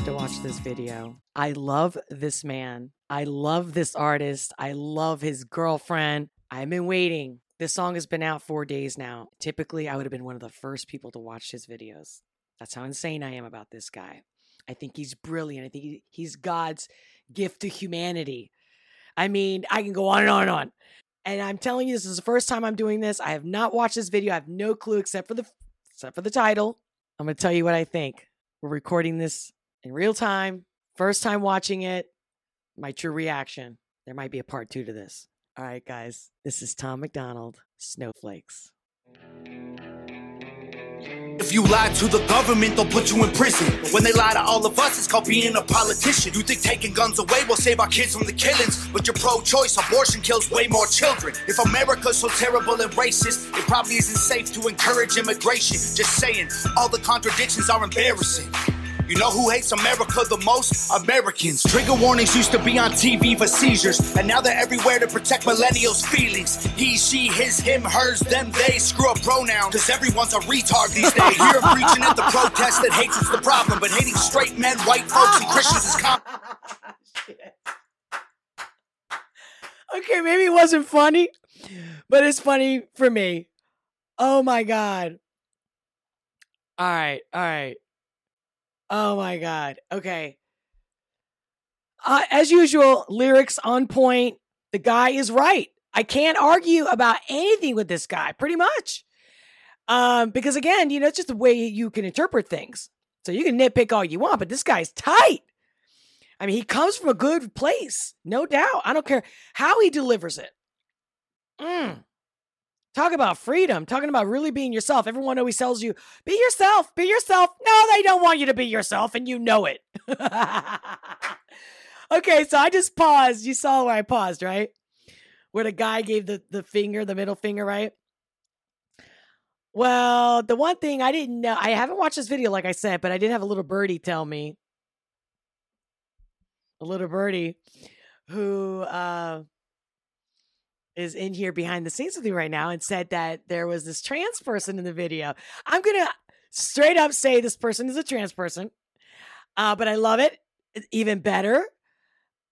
about to watch this video. I love this man. I love this artist. I love his girlfriend. I've been waiting. This song has been out four days now. Typically, I would have been one of the first people to watch his videos. That's how insane I am about this guy. I think he's brilliant. I think he's God's gift to humanity. I mean, I can go on and on and on. And I'm telling you, this is the first time I'm doing this. I have not watched this video. I have no clue except for the except for the title. I'm going to tell you what I think. We're recording this in real time. First time watching it. My true reaction. There might be a part two to this. All right, guys. This is Tom McDonald, Snowflakes. If you lie to the government, they'll put you in prison. When they lie to all of us, it's called being a politician. You think taking guns away will save our kids from the killings, but you're pro choice. Abortion kills way more children. If America's so terrible and racist, it probably isn't safe to encourage immigration. Just saying, all the contradictions are embarrassing. You know who hates America the most? Americans. Trigger warnings used to be on TV for seizures, and now they're everywhere to protect millennials' feelings. He, she, his, him, hers, them, they. Screw a pronoun, cause everyone's a retard these days. You're preaching at the protest that hates is the problem, but hating straight men, white folks, and Christians is common. okay, maybe it wasn't funny, but it's funny for me. Oh my God. All right, all right. Oh my God. Okay. Uh, as usual, lyrics on point. The guy is right. I can't argue about anything with this guy, pretty much. Um, because again, you know, it's just the way you can interpret things. So you can nitpick all you want, but this guy's tight. I mean, he comes from a good place, no doubt. I don't care how he delivers it. Mm. Talk about freedom, talking about really being yourself. Everyone always tells you, be yourself, be yourself. No, they don't want you to be yourself, and you know it. okay, so I just paused. You saw where I paused, right? Where the guy gave the, the finger, the middle finger, right? Well, the one thing I didn't know, I haven't watched this video, like I said, but I did have a little birdie tell me a little birdie who uh, is in here behind the scenes with me right now and said that there was this trans person in the video. I'm going to straight up say this person is a trans person, uh, but I love it even better.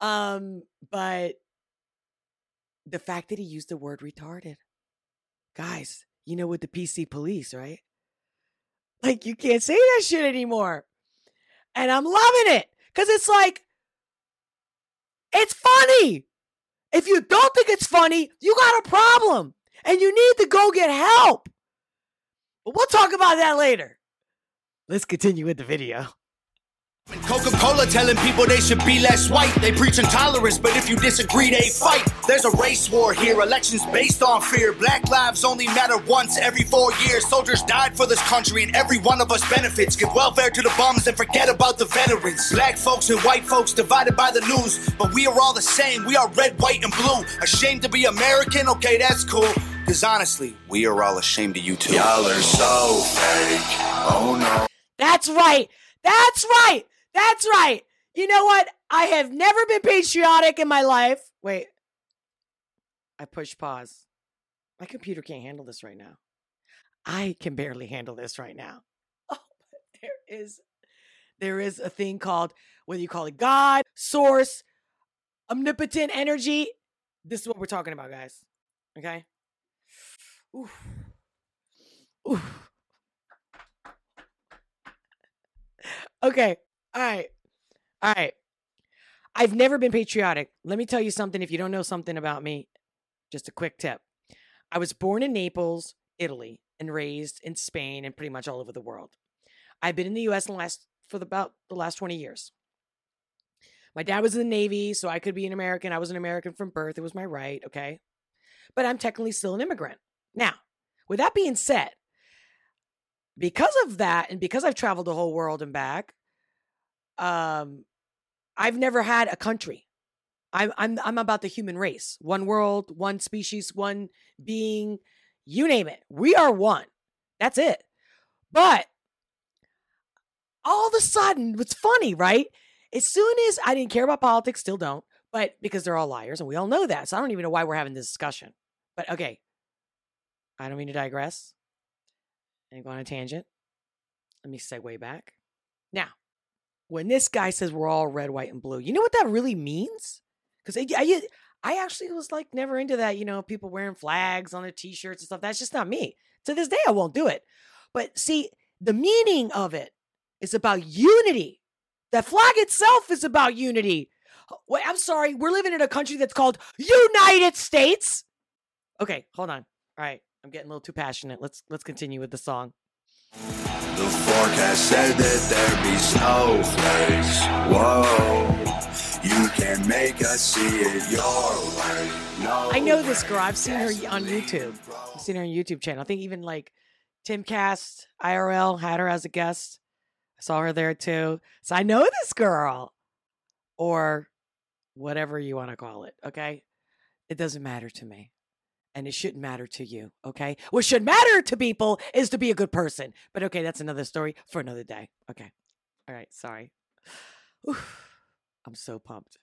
Um, but the fact that he used the word retarded, guys, you know, with the PC police, right? Like, you can't say that shit anymore. And I'm loving it because it's like, it's funny. If you don't think it's funny, you got a problem and you need to go get help. But we'll talk about that later. Let's continue with the video. Coca Cola telling people they should be less white. They preach intolerance, but if you disagree, they fight. There's a race war here, elections based on fear. Black lives only matter once every four years. Soldiers died for this country, and every one of us benefits. Give welfare to the bums and forget about the veterans. Black folks and white folks divided by the news, but we are all the same. We are red, white, and blue. Ashamed to be American? Okay, that's cool. Because honestly, we are all ashamed of you too. Y'all are so fake. Oh no. That's right. That's right. That's right. You know what? I have never been patriotic in my life. Wait. I push pause. My computer can't handle this right now. I can barely handle this right now. Oh, there is there is a thing called whether you call it God, source, omnipotent energy. This is what we're talking about, guys. Okay? Oof. Oof. Okay. All right. All right. I've never been patriotic. Let me tell you something if you don't know something about me. Just a quick tip. I was born in Naples, Italy, and raised in Spain and pretty much all over the world. I've been in the US in the last for the, about the last 20 years. My dad was in the Navy, so I could be an American. I was an American from birth. It was my right, okay? But I'm technically still an immigrant. Now, with that being said, because of that, and because I've traveled the whole world and back, um, I've never had a country. I'm I'm I'm about the human race. One world, one species, one being, you name it. We are one. That's it. But all of a sudden, what's funny, right? As soon as I didn't care about politics, still don't, but because they're all liars and we all know that. So I don't even know why we're having this discussion. But okay. I don't mean to digress and go on a tangent. Let me segue back. Now, when this guy says we're all red, white, and blue, you know what that really means? Because I, I, I actually was like never into that, you know, people wearing flags on their t shirts and stuff. That's just not me. To this day, I won't do it. But see, the meaning of it is about unity. The flag itself is about unity. Wait, I'm sorry. We're living in a country that's called United States. Okay, hold on. All right, I'm getting a little too passionate. Let's let's continue with the song. The forecast said that there'd be snowflakes. Whoa, you can make us see it your way. No I know this girl. I've seen her on YouTube. I've seen her on YouTube channel. I think even like Timcast IRL had her as a guest. I saw her there too. So I know this girl. Or whatever you want to call it. Okay. It doesn't matter to me. And it shouldn't matter to you. Okay. What should matter to people is to be a good person. But okay, that's another story for another day. Okay. All right. Sorry. Oof. I'm so pumped.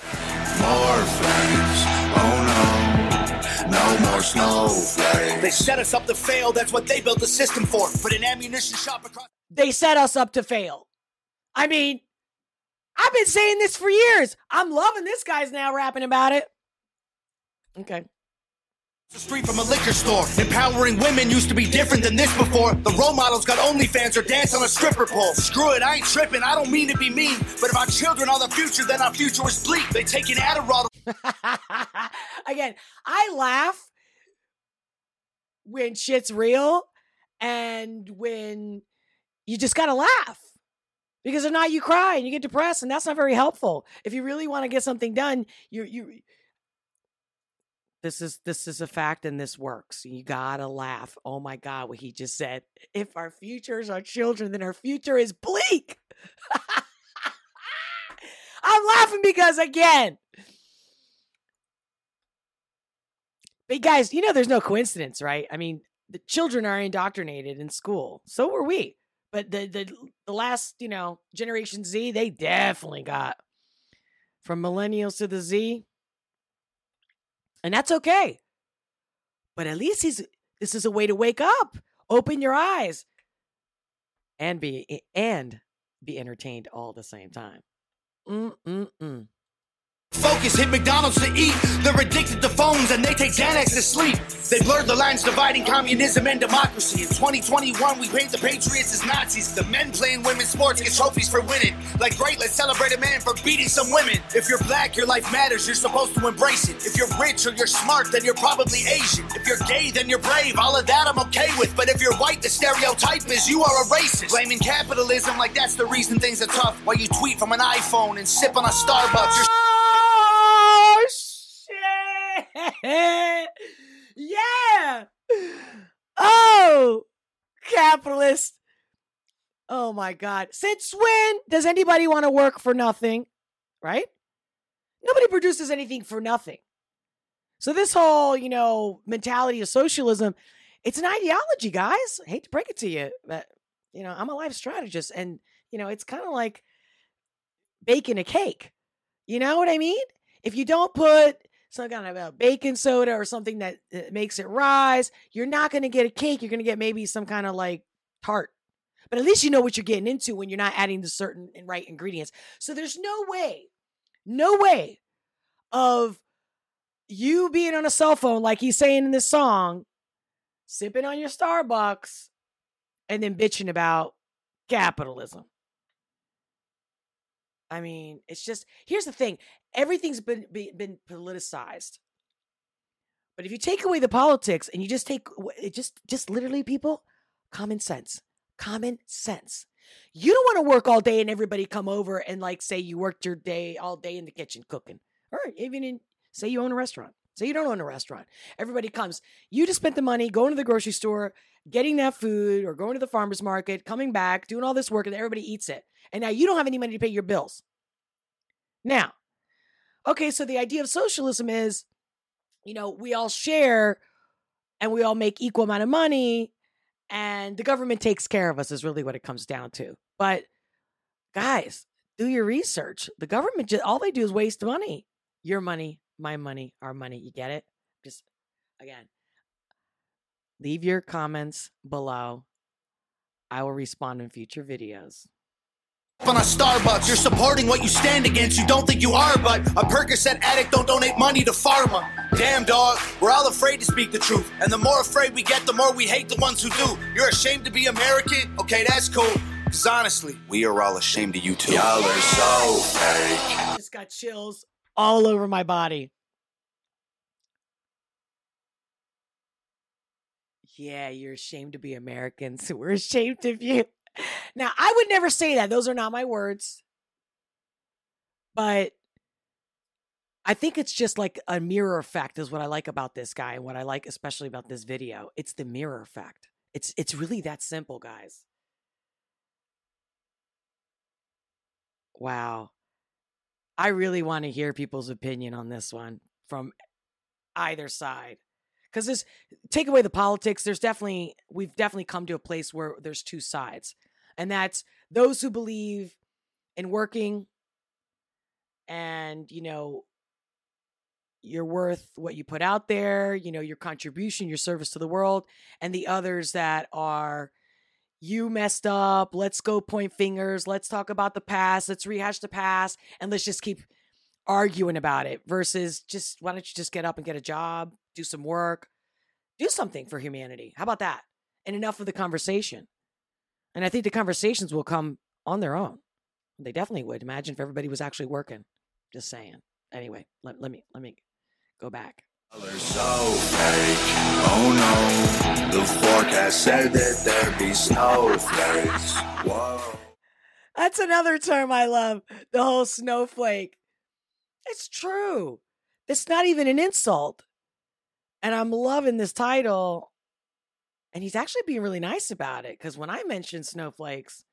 More flames, oh no, no more snowflakes. They set us up to fail, that's what they built the system for. Put an ammunition shop across. they set us up to fail. I mean, I've been saying this for years. I'm loving this guy's now rapping about it. Okay. Street from a liquor store. Empowering women used to be different than this before. The role models got OnlyFans or dance on a stripper pole. Screw it, I ain't tripping. I don't mean to be mean, but if our children are the future, then our future is bleak. They take an Adderall Again, I laugh when shit's real and when you just gotta laugh. Because if not, you cry and you get depressed, and that's not very helpful. If you really want to get something done, you you this is this is a fact and this works. You gotta laugh. Oh my god, what he just said. If our future is our children, then our future is bleak. I'm laughing because again, but guys, you know there's no coincidence, right? I mean, the children are indoctrinated in school. So were we. But the the the last, you know, generation Z, they definitely got from millennials to the Z. And that's okay. But at least he's this is a way to wake up, open your eyes, and be and be entertained all the same time. Mm-mm-mm. Focus, hit McDonald's to eat. They're addicted to phones and they take Xanax to sleep. They blurred the lines dividing communism and democracy. In 2021, we paint the patriots as Nazis. The men playing women's sports get trophies for winning. Like, great, let's celebrate a man for beating some women. If you're black, your life matters. You're supposed to embrace it. If you're rich or you're smart, then you're probably Asian. If you're gay, then you're brave. All of that I'm okay with. But if you're white, the stereotype is you are a racist. Blaming capitalism like that's the reason things are tough. While you tweet from an iPhone and sip on a Starbucks. You're! Yeah. Oh, capitalist. Oh my God. Since when does anybody want to work for nothing? Right? Nobody produces anything for nothing. So this whole, you know, mentality of socialism, it's an ideology, guys. I hate to break it to you, but you know, I'm a life strategist and you know, it's kind of like baking a cake. You know what I mean? If you don't put some kind of baking soda or something that makes it rise, you're not going to get a cake. You're going to get maybe some kind of like tart. But at least you know what you're getting into when you're not adding the certain and right ingredients. So there's no way, no way of you being on a cell phone like he's saying in this song, sipping on your Starbucks, and then bitching about capitalism. I mean, it's just here's the thing: everything's been be- been politicized. But if you take away the politics and you just take it, just just literally people, common sense, common sense. You don't want to work all day and everybody come over and like say you worked your day all day in the kitchen cooking, or even in say you own a restaurant. Say you don't own a restaurant. Everybody comes. You just spent the money going to the grocery store, getting that food, or going to the farmer's market, coming back, doing all this work, and everybody eats it. And now you don't have any money to pay your bills. Now, okay, so the idea of socialism is, you know, we all share and we all make equal amount of money and the government takes care of us is really what it comes down to. But guys, do your research. The government just all they do is waste money. Your money, my money, our money. You get it? Just again, leave your comments below. I will respond in future videos. on a Starbucks. You're supporting what you stand against. You don't think you are, but a Percocet addict don't donate money to pharma. Damn, dog. We're all afraid to speak the truth. And the more afraid we get, the more we hate the ones who do. You're ashamed to be American? Okay, that's cool. Because honestly, we are all ashamed of you too. Y'all are so fake. I just got chills all over my body. Yeah, you're ashamed to be Americans. So we're ashamed of you. Now, I would never say that. Those are not my words. But I think it's just like a mirror effect is what I like about this guy and what I like especially about this video. It's the mirror effect. It's it's really that simple, guys. Wow. I really want to hear people's opinion on this one from either side. Cuz this take away the politics, there's definitely we've definitely come to a place where there's two sides. And that's those who believe in working and, you know, you're worth what you put out there, you know, your contribution, your service to the world, and the others that are you messed up, let's go point fingers, let's talk about the past, let's rehash the past, and let's just keep arguing about it versus just why don't you just get up and get a job, do some work, do something for humanity. How about that? And enough of the conversation. And I think the conversations will come on their own. They definitely would. Imagine if everybody was actually working. Just saying. Anyway, let, let me let me go back. So fake. Oh no. The forecast said that there'd be snowflakes. Whoa. That's another term I love. The whole snowflake. It's true. It's not even an insult. And I'm loving this title. And he's actually being really nice about it because when I mention snowflakes,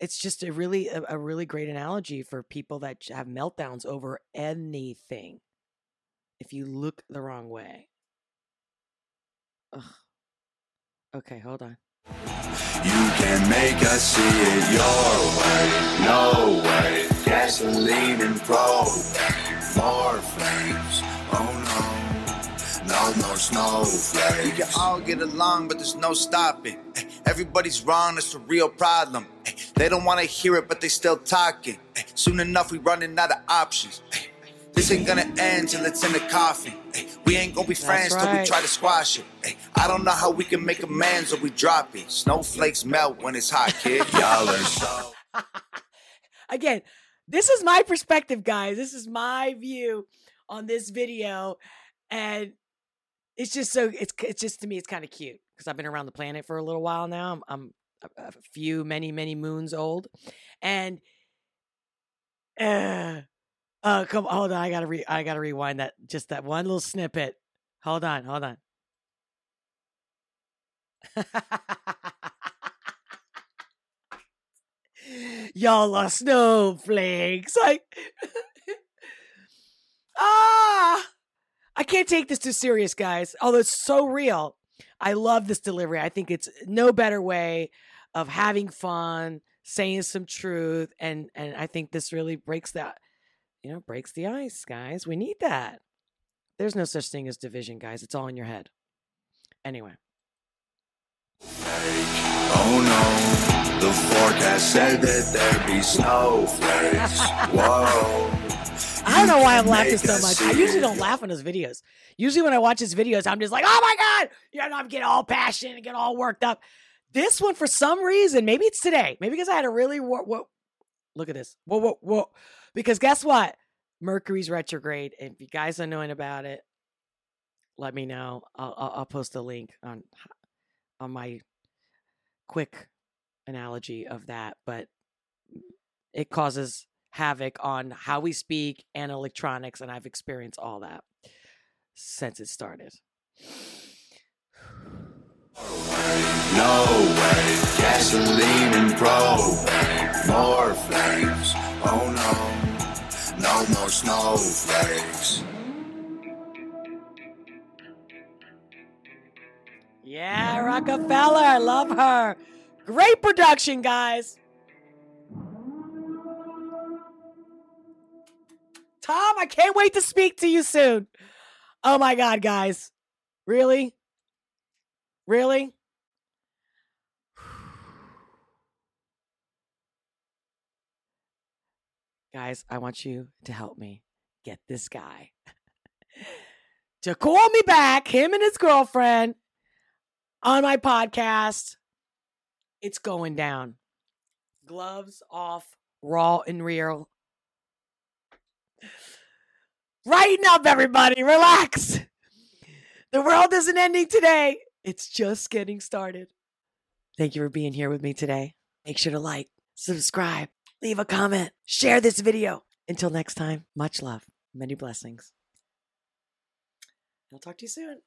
it's just a really a, a really great analogy for people that have meltdowns over anything. If you look the wrong way. Ugh. Okay, hold on. You can make us see it your way. No way. Gasoline and propane. More flames. Oh no. No more We snowflakes. can all get along, but there's no stopping. Eh, Everybody's wrong, that's a real problem. Eh, They don't wanna hear it, but they still talking. Eh, Soon enough, we running out of options. This ain't gonna end till it's in the coffin. Eh, We ain't gonna be friends till we try to squash it. Eh, I don't know how we can make amends or we drop it. Snowflakes melt when it's hot, kid. Y'all are so Again, this is my perspective, guys. This is my view on this video. And it's just so it's it's just to me it's kind of cute because I've been around the planet for a little while now. I'm, I'm a, a few many many moons old, and uh, uh come hold on, I gotta re I gotta rewind that just that one little snippet. Hold on, hold on. Y'all are snowflakes. Like ah. I can't take this too serious, guys. Although it's so real. I love this delivery. I think it's no better way of having fun, saying some truth, and and I think this really breaks that, you know, breaks the ice, guys. We need that. There's no such thing as division, guys. It's all in your head. Anyway. Oh no, the forecast said that there'd be snowflakes. Whoa. I don't know why I'm laughing so much. I usually don't laugh on his videos. Usually when I watch his videos, I'm just like, oh my God. You know, I'm getting all passionate and get all worked up. This one, for some reason, maybe it's today. Maybe because I had a really, whoa, whoa, look at this. Whoa, whoa, whoa. Because guess what? Mercury's retrograde. If you guys are knowing about it, let me know. I'll, I'll, I'll post a link on on my quick analogy of that. But it causes havoc on how we speak and electronics, and I've experienced all that since it started. No way. Gasoline and. More flames. Oh no. No more snowflakes. Yeah, Rockafeller, I love her. Great production, guys. Tom, I can't wait to speak to you soon. Oh my God, guys. Really? Really? Guys, I want you to help me get this guy to call me back, him and his girlfriend, on my podcast. It's going down. Gloves off, raw and real. Righten up, everybody. Relax. The world isn't ending today, it's just getting started. Thank you for being here with me today. Make sure to like, subscribe, leave a comment, share this video. Until next time, much love, many blessings. I'll talk to you soon.